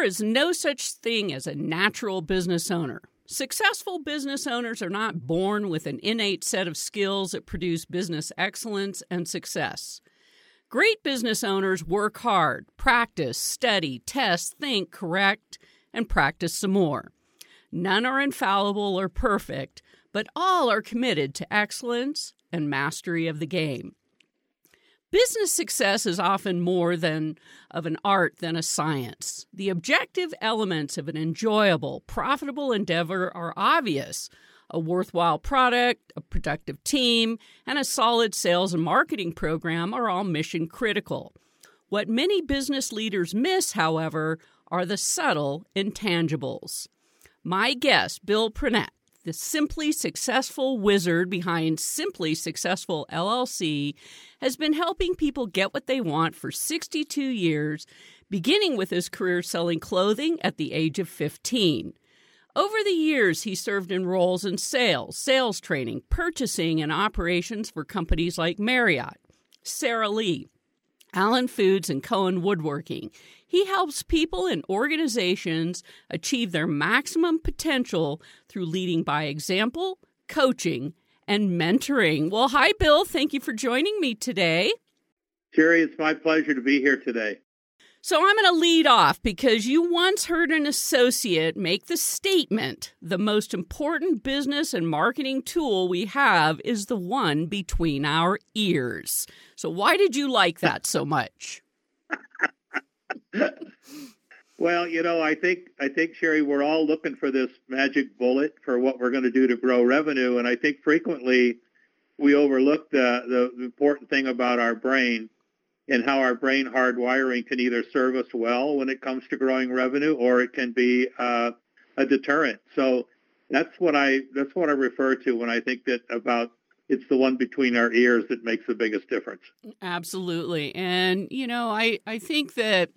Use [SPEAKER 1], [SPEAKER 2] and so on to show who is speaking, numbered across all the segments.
[SPEAKER 1] There is no such thing as a natural business owner. Successful business owners are not born with an innate set of skills that produce business excellence and success. Great business owners work hard, practice, study, test, think, correct, and practice some more. None are infallible or perfect, but all are committed to excellence and mastery of the game. Business success is often more than of an art than a science. The objective elements of an enjoyable, profitable endeavor are obvious. A worthwhile product, a productive team, and a solid sales and marketing program are all mission critical. What many business leaders miss, however, are the subtle intangibles. My guest, Bill Prenette, the simply successful wizard behind Simply Successful LLC, has been helping people get what they want for 62 years, beginning with his career selling clothing at the age of 15. Over the years, he served in roles in sales, sales training, purchasing, and operations for companies like Marriott, Sara Lee, Allen Foods, and Cohen Woodworking. He helps people and organizations achieve their maximum potential through leading by example, coaching, and mentoring. Well, hi, Bill. Thank you for joining me today.
[SPEAKER 2] Sherry, it's my pleasure to be here today.
[SPEAKER 1] So I'm going to lead off because you once heard an associate make the statement the most important business and marketing tool we have is the one between our ears. So, why did you like that so much?
[SPEAKER 2] Well, you know, I think I think Sherry, we're all looking for this magic bullet for what we're going to do to grow revenue, and I think frequently we overlook the the important thing about our brain and how our brain hardwiring can either serve us well when it comes to growing revenue, or it can be uh, a deterrent. So that's what I that's what I refer to when I think that about it's the one between our ears that makes the biggest difference.
[SPEAKER 1] Absolutely. And, you know, I, I think that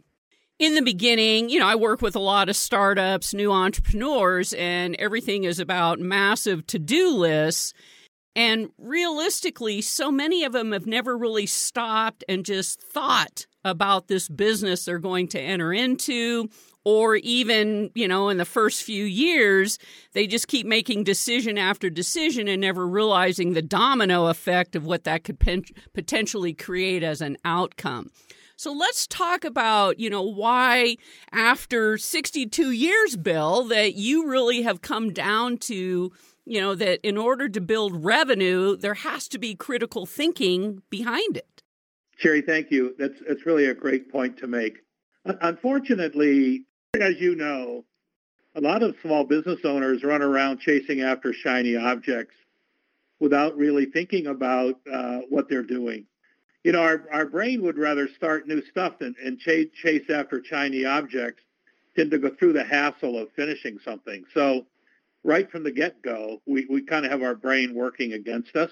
[SPEAKER 1] in the beginning, you know, I work with a lot of startups, new entrepreneurs, and everything is about massive to do lists. And realistically, so many of them have never really stopped and just thought about this business they're going to enter into or even, you know, in the first few years, they just keep making decision after decision and never realizing the domino effect of what that could potentially create as an outcome. So let's talk about, you know, why after 62 years, Bill, that you really have come down to, you know, that in order to build revenue, there has to be critical thinking behind it.
[SPEAKER 2] Sherry, thank you. That's that's really a great point to make. Unfortunately, as you know, a lot of small business owners run around chasing after shiny objects without really thinking about uh, what they're doing you know, our, our brain would rather start new stuff than, and chase, chase after shiny objects than to go through the hassle of finishing something. So right from the get-go, we, we kind of have our brain working against us.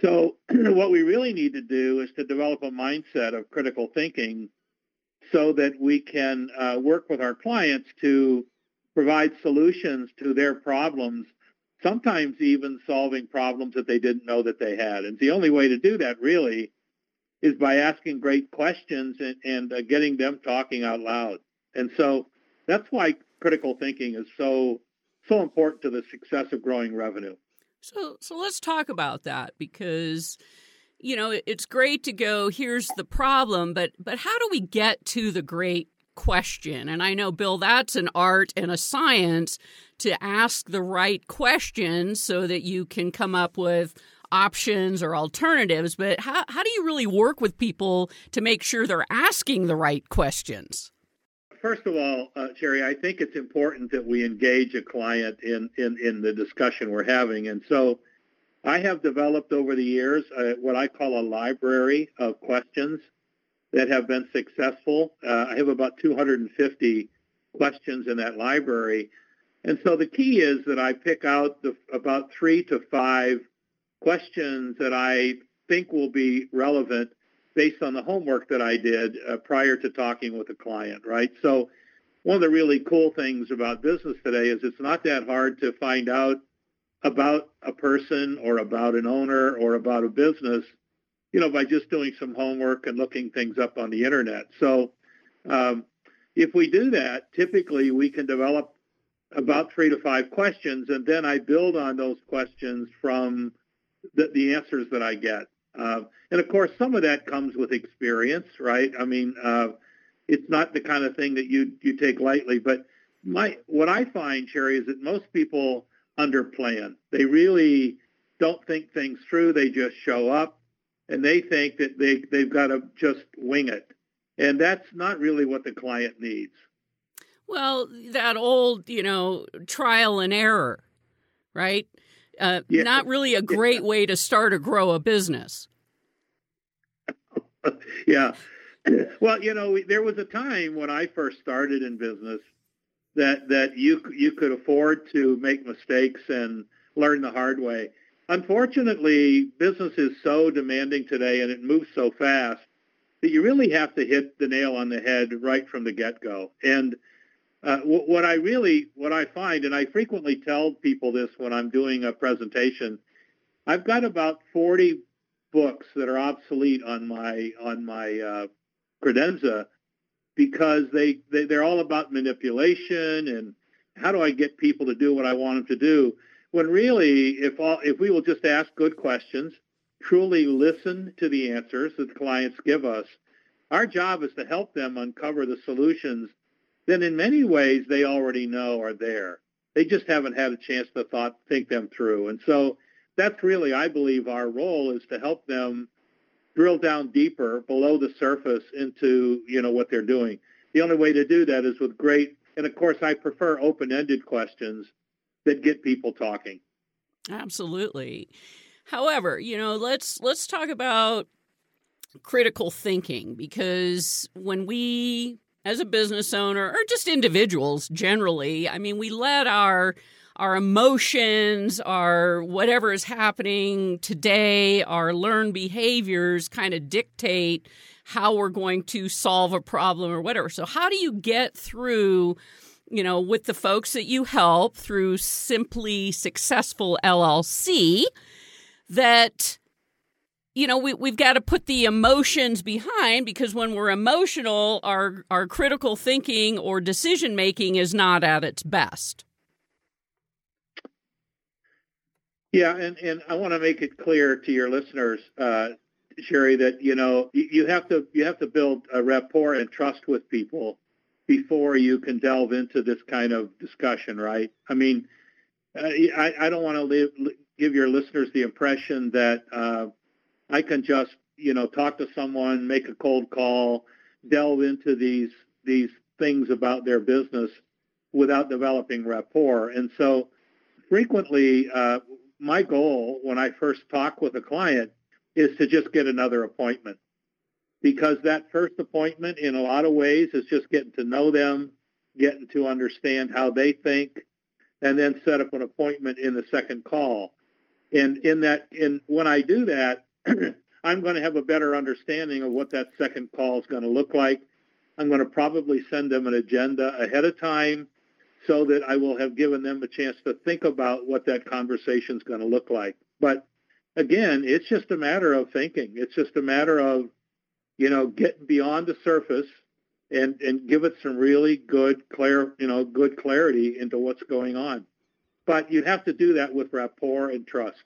[SPEAKER 2] So what we really need to do is to develop a mindset of critical thinking so that we can uh, work with our clients to provide solutions to their problems, sometimes even solving problems that they didn't know that they had. And the only way to do that really is by asking great questions and, and uh, getting them talking out loud. And so that's why critical thinking is so so important to the success of growing revenue.
[SPEAKER 1] So so let's talk about that because you know it's great to go here's the problem but but how do we get to the great question and I know Bill that's an art and a science to ask the right questions so that you can come up with options or alternatives, but how, how do you really work with people to make sure they're asking the right questions?
[SPEAKER 2] First of all, uh, I think it's important that we engage a client in, in, in the discussion we're having. And so I have developed over the years uh, what I call a library of questions that have been successful. Uh, I have about 250 questions in that library. And so the key is that I pick out the, about three to five questions that I think will be relevant based on the homework that I did uh, prior to talking with a client, right? So one of the really cool things about business today is it's not that hard to find out about a person or about an owner or about a business, you know, by just doing some homework and looking things up on the internet. So um, if we do that, typically we can develop about three to five questions, and then I build on those questions from the, the answers that I get. Uh, and of course, some of that comes with experience, right? I mean, uh, it's not the kind of thing that you you take lightly. But my what I find, Sherry, is that most people underplan. They really don't think things through. They just show up, and they think that they they've got to just wing it, and that's not really what the client needs.
[SPEAKER 1] Well, that old, you know, trial and error, right? Uh, yeah. Not really a great way to start or grow a business.
[SPEAKER 2] yeah. Well, you know, there was a time when I first started in business that that you you could afford to make mistakes and learn the hard way. Unfortunately, business is so demanding today and it moves so fast that you really have to hit the nail on the head right from the get-go. And uh, what I really, what I find, and I frequently tell people this when I'm doing a presentation, I've got about 40 books that are obsolete on my on my uh, credenza because they, they they're all about manipulation and how do I get people to do what I want them to do. When really, if all if we will just ask good questions, truly listen to the answers that the clients give us, our job is to help them uncover the solutions then in many ways they already know are there. They just haven't had a chance to thought think them through. And so that's really, I believe, our role is to help them drill down deeper below the surface into you know what they're doing. The only way to do that is with great, and of course, I prefer open-ended questions that get people talking.
[SPEAKER 1] Absolutely. However, you know, let's let's talk about critical thinking because when we as a business owner or just individuals generally, I mean, we let our our emotions, our whatever is happening today, our learned behaviors kind of dictate how we're going to solve a problem or whatever. So how do you get through you know, with the folks that you help through Simply Successful LLC that you know we, we've got to put the emotions behind because when we're emotional our our critical thinking or decision making is not at its best.
[SPEAKER 2] Yeah and, and i want to make it clear to your listeners uh, sherry that you know you have to you have to build a rapport and trust with people before you can delve into this kind of discussion right? I mean uh, I, I don't want to give your listeners the impression that uh, I can just, you know, talk to someone, make a cold call, delve into these these things about their business without developing rapport. And so frequently, uh, my goal when I first talk with a client is to just get another appointment because that first appointment in a lot of ways is just getting to know them, getting to understand how they think, and then set up an appointment in the second call. And in that, in when I do that, I'm going to have a better understanding of what that second call is going to look like. I'm going to probably send them an agenda ahead of time so that I will have given them a chance to think about what that conversation is going to look like. But again, it's just a matter of thinking. It's just a matter of, you know, getting beyond the surface and, and give it some really good clear, you know, good clarity into what's going on. But you have to do that with rapport and trust.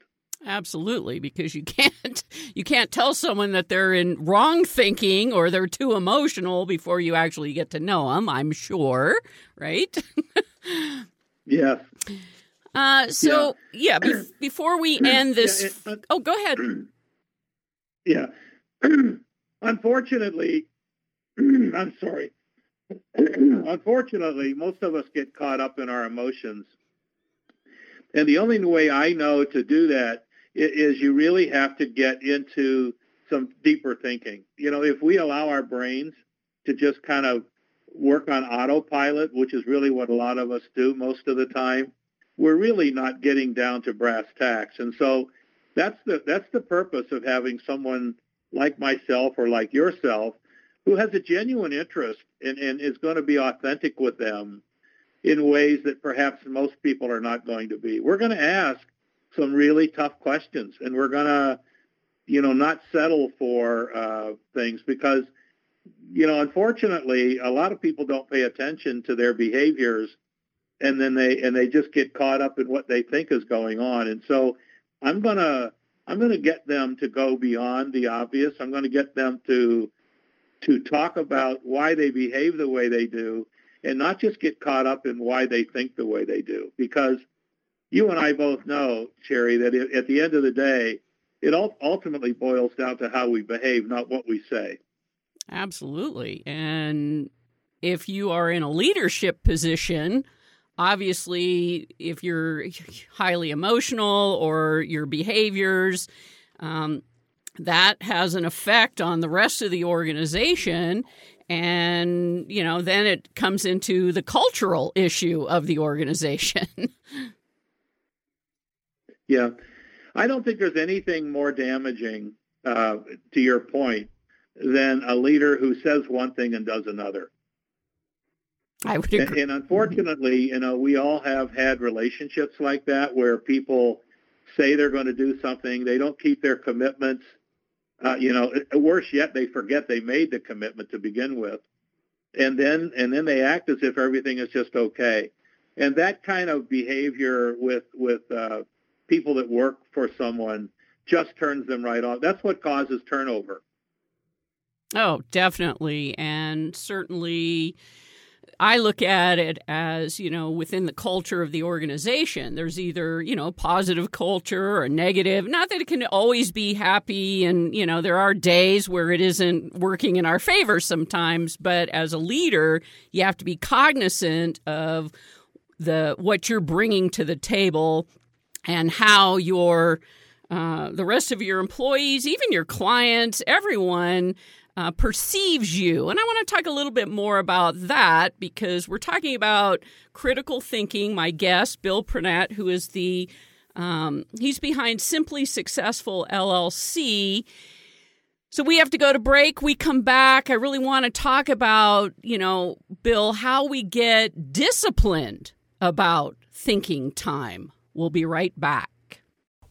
[SPEAKER 1] Absolutely, because you can't you can't tell someone that they're in wrong thinking or they're too emotional before you actually get to know them. I'm sure, right?
[SPEAKER 2] yeah.
[SPEAKER 1] Uh, so yeah, yeah be- before we end this, yeah, it, uh, oh, go ahead.
[SPEAKER 2] Yeah. Unfortunately, I'm sorry. Unfortunately, most of us get caught up in our emotions. And the only way I know to do that is you really have to get into some deeper thinking. You know, if we allow our brains to just kind of work on autopilot, which is really what a lot of us do most of the time, we're really not getting down to brass tacks. And so that's the that's the purpose of having someone like myself or like yourself who has a genuine interest and, and is going to be authentic with them in ways that perhaps most people are not going to be. We're going to ask some really tough questions and we're going to you know not settle for uh, things because you know unfortunately a lot of people don't pay attention to their behaviors and then they and they just get caught up in what they think is going on and so i'm to i'm to get them to go beyond the obvious i'm going to get them to to talk about why they behave the way they do and not just get caught up in why they think the way they do because you and I both know, Sherry, that at the end of the day, it ultimately boils down to how we behave, not what we say.
[SPEAKER 1] Absolutely. And if you are in a leadership position, obviously, if you're highly emotional or your behaviors, um, that has an effect on the rest of the organization. And, you know, then it comes into the cultural issue of the organization.
[SPEAKER 2] yeah. I don't think there's anything more damaging, uh, to your point, than a leader who says one thing and does another.
[SPEAKER 1] I would agree.
[SPEAKER 2] And, and unfortunately, you know, we all have had relationships like that where people say they're going to do something, they don't keep their commitments. Uh, you know, worse yet, they forget they made the commitment to begin with, and then and then they act as if everything is just okay. And that kind of behavior with with uh, people that work for someone just turns them right off. That's what causes turnover.
[SPEAKER 1] Oh, definitely. And certainly, I look at it as, you know, within the culture of the organization, there's either, you know, positive culture or negative. Not that it can always be happy. And, you know, there are days where it isn't working in our favor sometimes. But as a leader, you have to be cognizant of the what you're bringing to the table and how your uh, the rest of your employees, even your clients, everyone uh, perceives you. And I want to talk a little bit more about that because we're talking about critical thinking. My guest, Bill Purnett, who is the um, he's behind Simply Successful LLC. So we have to go to break. We come back. I really want to talk about, you know, Bill, how we get disciplined about thinking time. We'll be right back.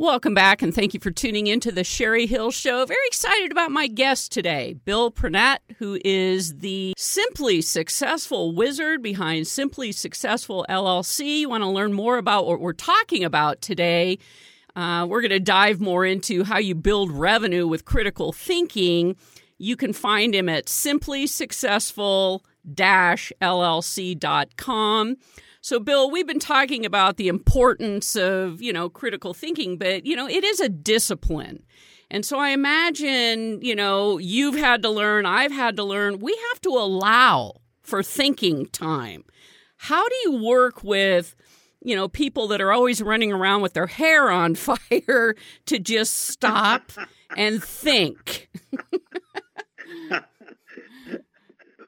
[SPEAKER 1] Welcome back, and thank you for tuning in to the Sherry Hill Show. Very excited about my guest today, Bill Purnett, who is the Simply Successful wizard behind Simply Successful LLC. You want to learn more about what we're talking about today? Uh, we're going to dive more into how you build revenue with critical thinking. You can find him at simplysuccessful-llc.com. So, Bill, we've been talking about the importance of, you know, critical thinking, but, you know, it is a discipline. And so I imagine, you know, you've had to learn, I've had to learn, we have to allow for thinking time. How do you work with, you know, people that are always running around with their hair on fire to just stop and think?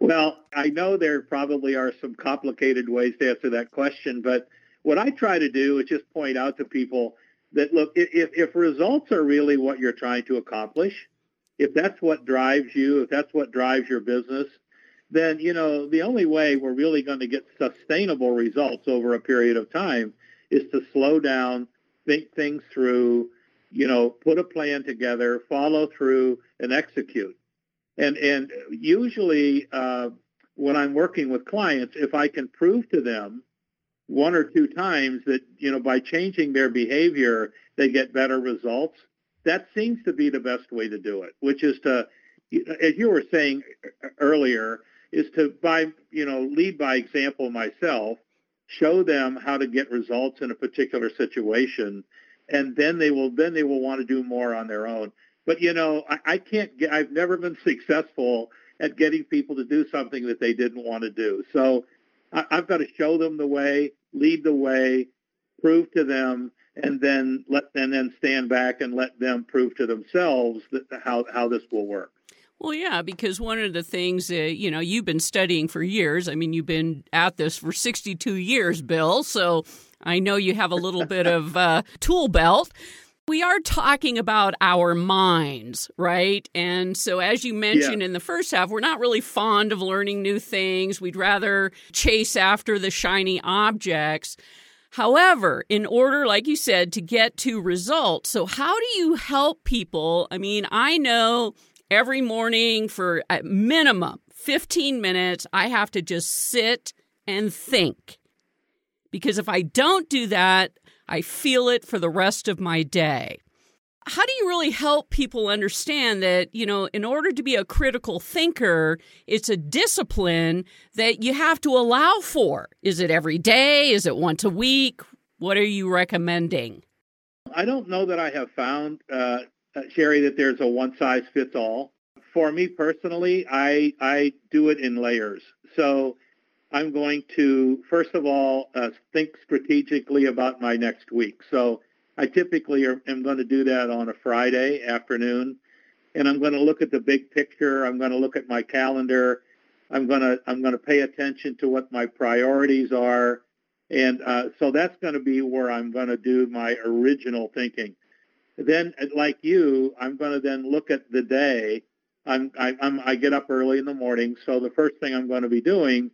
[SPEAKER 2] Well, I know there probably are some complicated ways to answer that question, but what I try to do is just point out to people that look, if, if results are really what you're trying to accomplish, if that's what drives you, if that's what drives your business, then you know the only way we're really going to get sustainable results over a period of time is to slow down, think things through, you know, put a plan together, follow through, and execute. And and usually uh, when I'm working with clients, if I can prove to them one or two times that you know by changing their behavior they get better results, that seems to be the best way to do it. Which is to, as you were saying earlier, is to by you know lead by example myself, show them how to get results in a particular situation, and then they will then they will want to do more on their own. But you know, I, I can't get. I've never been successful at getting people to do something that they didn't want to do. So I, I've got to show them the way, lead the way, prove to them, and then let and then stand back and let them prove to themselves that how how this will work.
[SPEAKER 1] Well, yeah, because one of the things uh, you know you've been studying for years. I mean, you've been at this for sixty-two years, Bill. So I know you have a little bit of uh, tool belt. We are talking about our minds, right? And so, as you mentioned yeah. in the first half, we're not really fond of learning new things. We'd rather chase after the shiny objects. However, in order, like you said, to get to results, so how do you help people? I mean, I know every morning for a minimum 15 minutes, I have to just sit and think. Because if I don't do that, I feel it for the rest of my day. How do you really help people understand that, you know, in order to be a critical thinker, it's a discipline that you have to allow for? Is it every day? Is it once a week? What are you recommending?
[SPEAKER 2] I don't know that I have found uh, uh, Sherry, that there's a one size fits all. For me personally, I I do it in layers. So I'm going to first of all uh, think strategically about my next week. So I typically am going to do that on a Friday afternoon, and I'm going to look at the big picture. I'm going to look at my calendar. I'm going to I'm going to pay attention to what my priorities are, and uh, so that's going to be where I'm going to do my original thinking then like you, I'm going to then look at the day. I'm, I, I'm, I get up early in the morning, so the first thing I'm going to be doing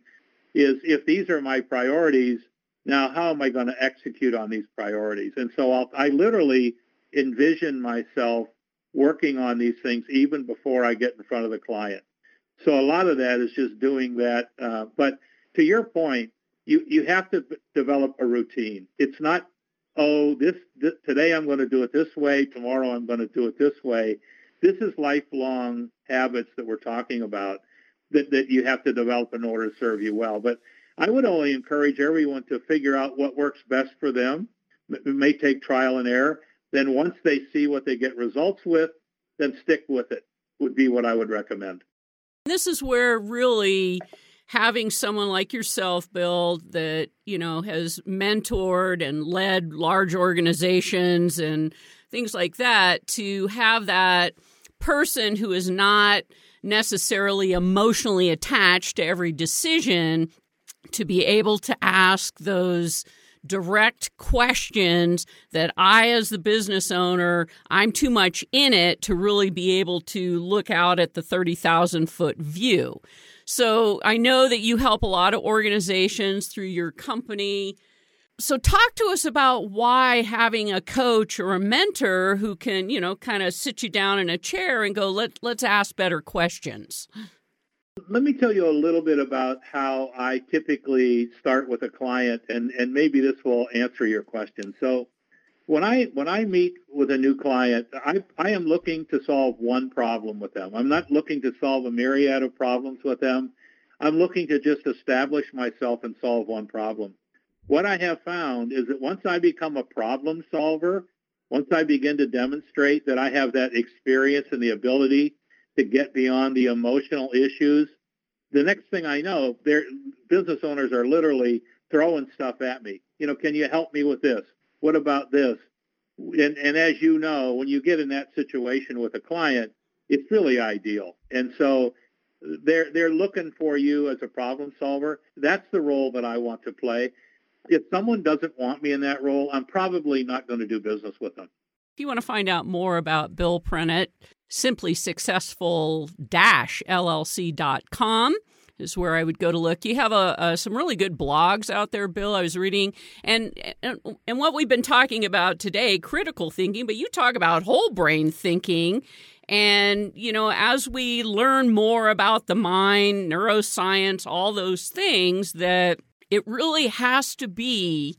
[SPEAKER 2] is if these are my priorities, now how am I going to execute on these priorities? And so I'll, I literally envision myself working on these things even before I get in front of the client. So a lot of that is just doing that. Uh, but to your point, you, you have to develop a routine. It's not oh, this, this today I'm going to do it this way, tomorrow I'm going to do it this way. This is lifelong habits that we're talking about that, that you have to develop in order to serve you well. But I would only encourage everyone to figure out what works best for them. It may take trial and error. Then once they see what they get results with, then stick with it would be what I would recommend.
[SPEAKER 1] This is where really having someone like yourself, Bill, that, you know, has mentored and led large organizations and things like that, to have that person who is not necessarily emotionally attached to every decision to be able to ask those direct questions that I, as the business owner, I'm too much in it to really be able to look out at the 30,000 foot view. So I know that you help a lot of organizations through your company. So talk to us about why having a coach or a mentor who can, you know, kind of sit you down in a chair and go, Let, let's ask better questions.
[SPEAKER 2] Let me tell you a little bit about how I typically start with a client, and, and maybe this will answer your question. So when I when I meet with a new client, I I am looking to solve one problem with them. I'm not looking to solve a myriad of problems with them. I'm looking to just establish myself and solve one problem. What I have found is that once I become a problem solver, once I begin to demonstrate that I have that experience and the ability to get beyond the emotional issues, the next thing I know, business owners are literally throwing stuff at me. You know, can you help me with this? What about this? And, and as you know, when you get in that situation with a client, it's really ideal. And so they're they're looking for you as a problem solver. That's the role that I want to play. If someone doesn't want me in that role, I'm probably not going to do business with them.
[SPEAKER 1] If you want to find out more about Bill Prennett, simply successful-llc.com is where I would go to look. You have a, a, some really good blogs out there, Bill. I was reading, and, and and what we've been talking about today, critical thinking, but you talk about whole brain thinking. And, you know, as we learn more about the mind, neuroscience, all those things, that it really has to be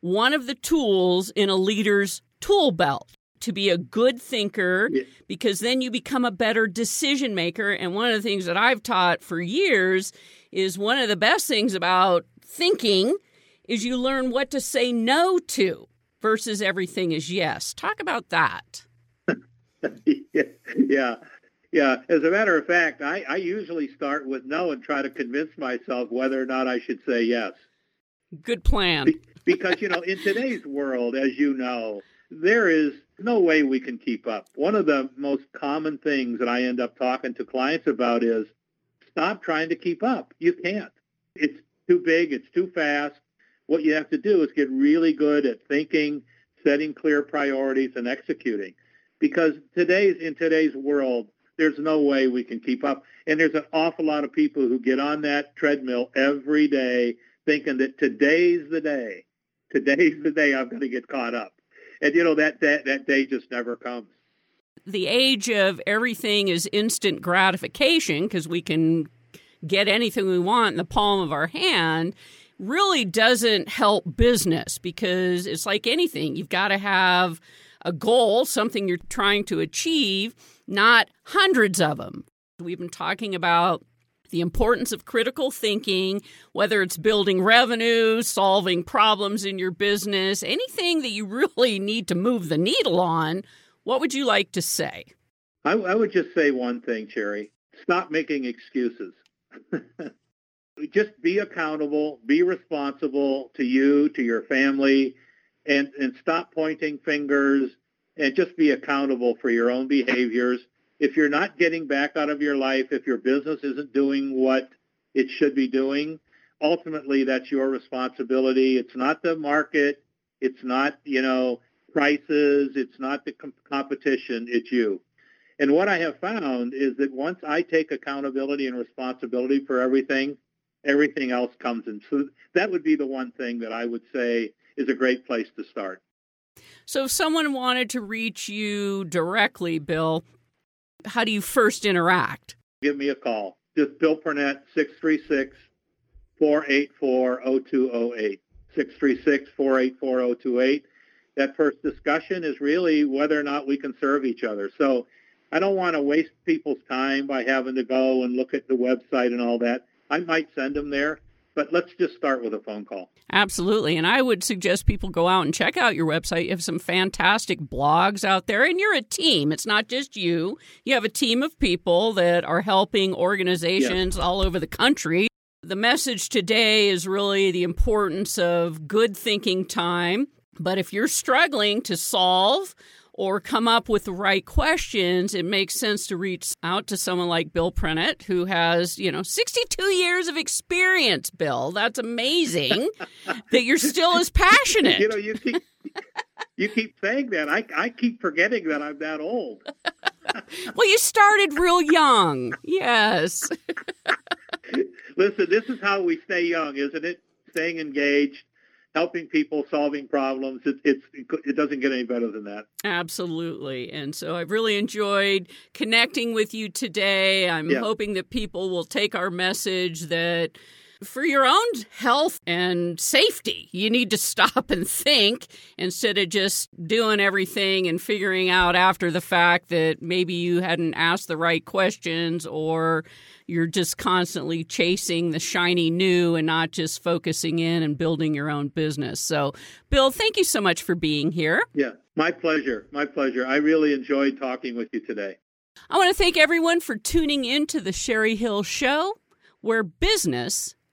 [SPEAKER 1] one of the tools in a leader's tool belt to be a good thinker yeah. because then you become a better decision maker. And one of the things that I've taught for years is one of the best things about thinking is you learn what to say no to versus everything is yes. Talk about that. yeah.
[SPEAKER 2] Yeah. Yeah, as a matter of fact, I, I usually start with no and try to convince myself whether or not I should say yes.
[SPEAKER 1] Good plan.
[SPEAKER 2] Be- because, you know, in today's world, as you know, there is no way we can keep up. One of the most common things that I end up talking to clients about is stop trying to keep up. You can't. It's too big, it's too fast. What you have to do is get really good at thinking, setting clear priorities and executing. Because today's in today's world, there's no way we can keep up. And there's an awful lot of people who get on that treadmill every day thinking that today's the day. Today's the day I'm going to get caught up and you know that that that day just never comes.
[SPEAKER 1] The age of everything is instant gratification because we can get anything we want in the palm of our hand really doesn't help business because it's like anything you've got to have a goal something you're trying to achieve not hundreds of them we've been talking about the importance of critical thinking, whether it's building revenue, solving problems in your business, anything that you really need to move the needle on, what would you like to say?
[SPEAKER 2] I, I would just say one thing, Sherry. Stop making excuses. just be accountable, be responsible to you, to your family, and, and stop pointing fingers and just be accountable for your own behaviors if you're not getting back out of your life, if your business isn't doing what it should be doing, ultimately that's your responsibility. It's not the market. It's not, you know, prices. It's not the com- competition. It's you. And what I have found is that once I take accountability and responsibility for everything, everything else comes in. So that would be the one thing that I would say is a great place to start.
[SPEAKER 1] So if someone wanted to reach you directly, Bill, how do you first interact?
[SPEAKER 2] Give me a call. Just Bill Purnett, 636 484 0208. 636 484 0208. That first discussion is really whether or not we can serve each other. So I don't want to waste people's time by having to go and look at the website and all that. I might send them there, but let's just start with a phone call.
[SPEAKER 1] Absolutely. And I would suggest people go out and check out your website. You have some fantastic blogs out there, and you're a team. It's not just you, you have a team of people that are helping organizations yes. all over the country. The message today is really the importance of good thinking time. But if you're struggling to solve or come up with the right questions, it makes sense to reach out to someone like Bill Purnett, who has, you know, 62 years of experience, Bill. That's amazing that you're still as passionate.
[SPEAKER 2] You know, you keep, you keep saying that. I, I keep forgetting that I'm that old.
[SPEAKER 1] well, you started real young. Yes.
[SPEAKER 2] Listen, this is how we stay young, isn't it? Staying engaged, helping people, solving problems. It, it's it doesn't get any better than that.
[SPEAKER 1] Absolutely, and so I've really enjoyed connecting with you today. I'm yeah. hoping that people will take our message that for your own health and safety, you need to stop and think instead of just doing everything and figuring out after the fact that maybe you hadn't asked the right questions or you're just constantly chasing the shiny new and not just focusing in and building your own business. So, Bill, thank you so much for being here.
[SPEAKER 2] Yeah, my pleasure. My pleasure. I really enjoyed talking with you today.
[SPEAKER 1] I want to thank everyone for tuning in to the Sherry Hill Show, where business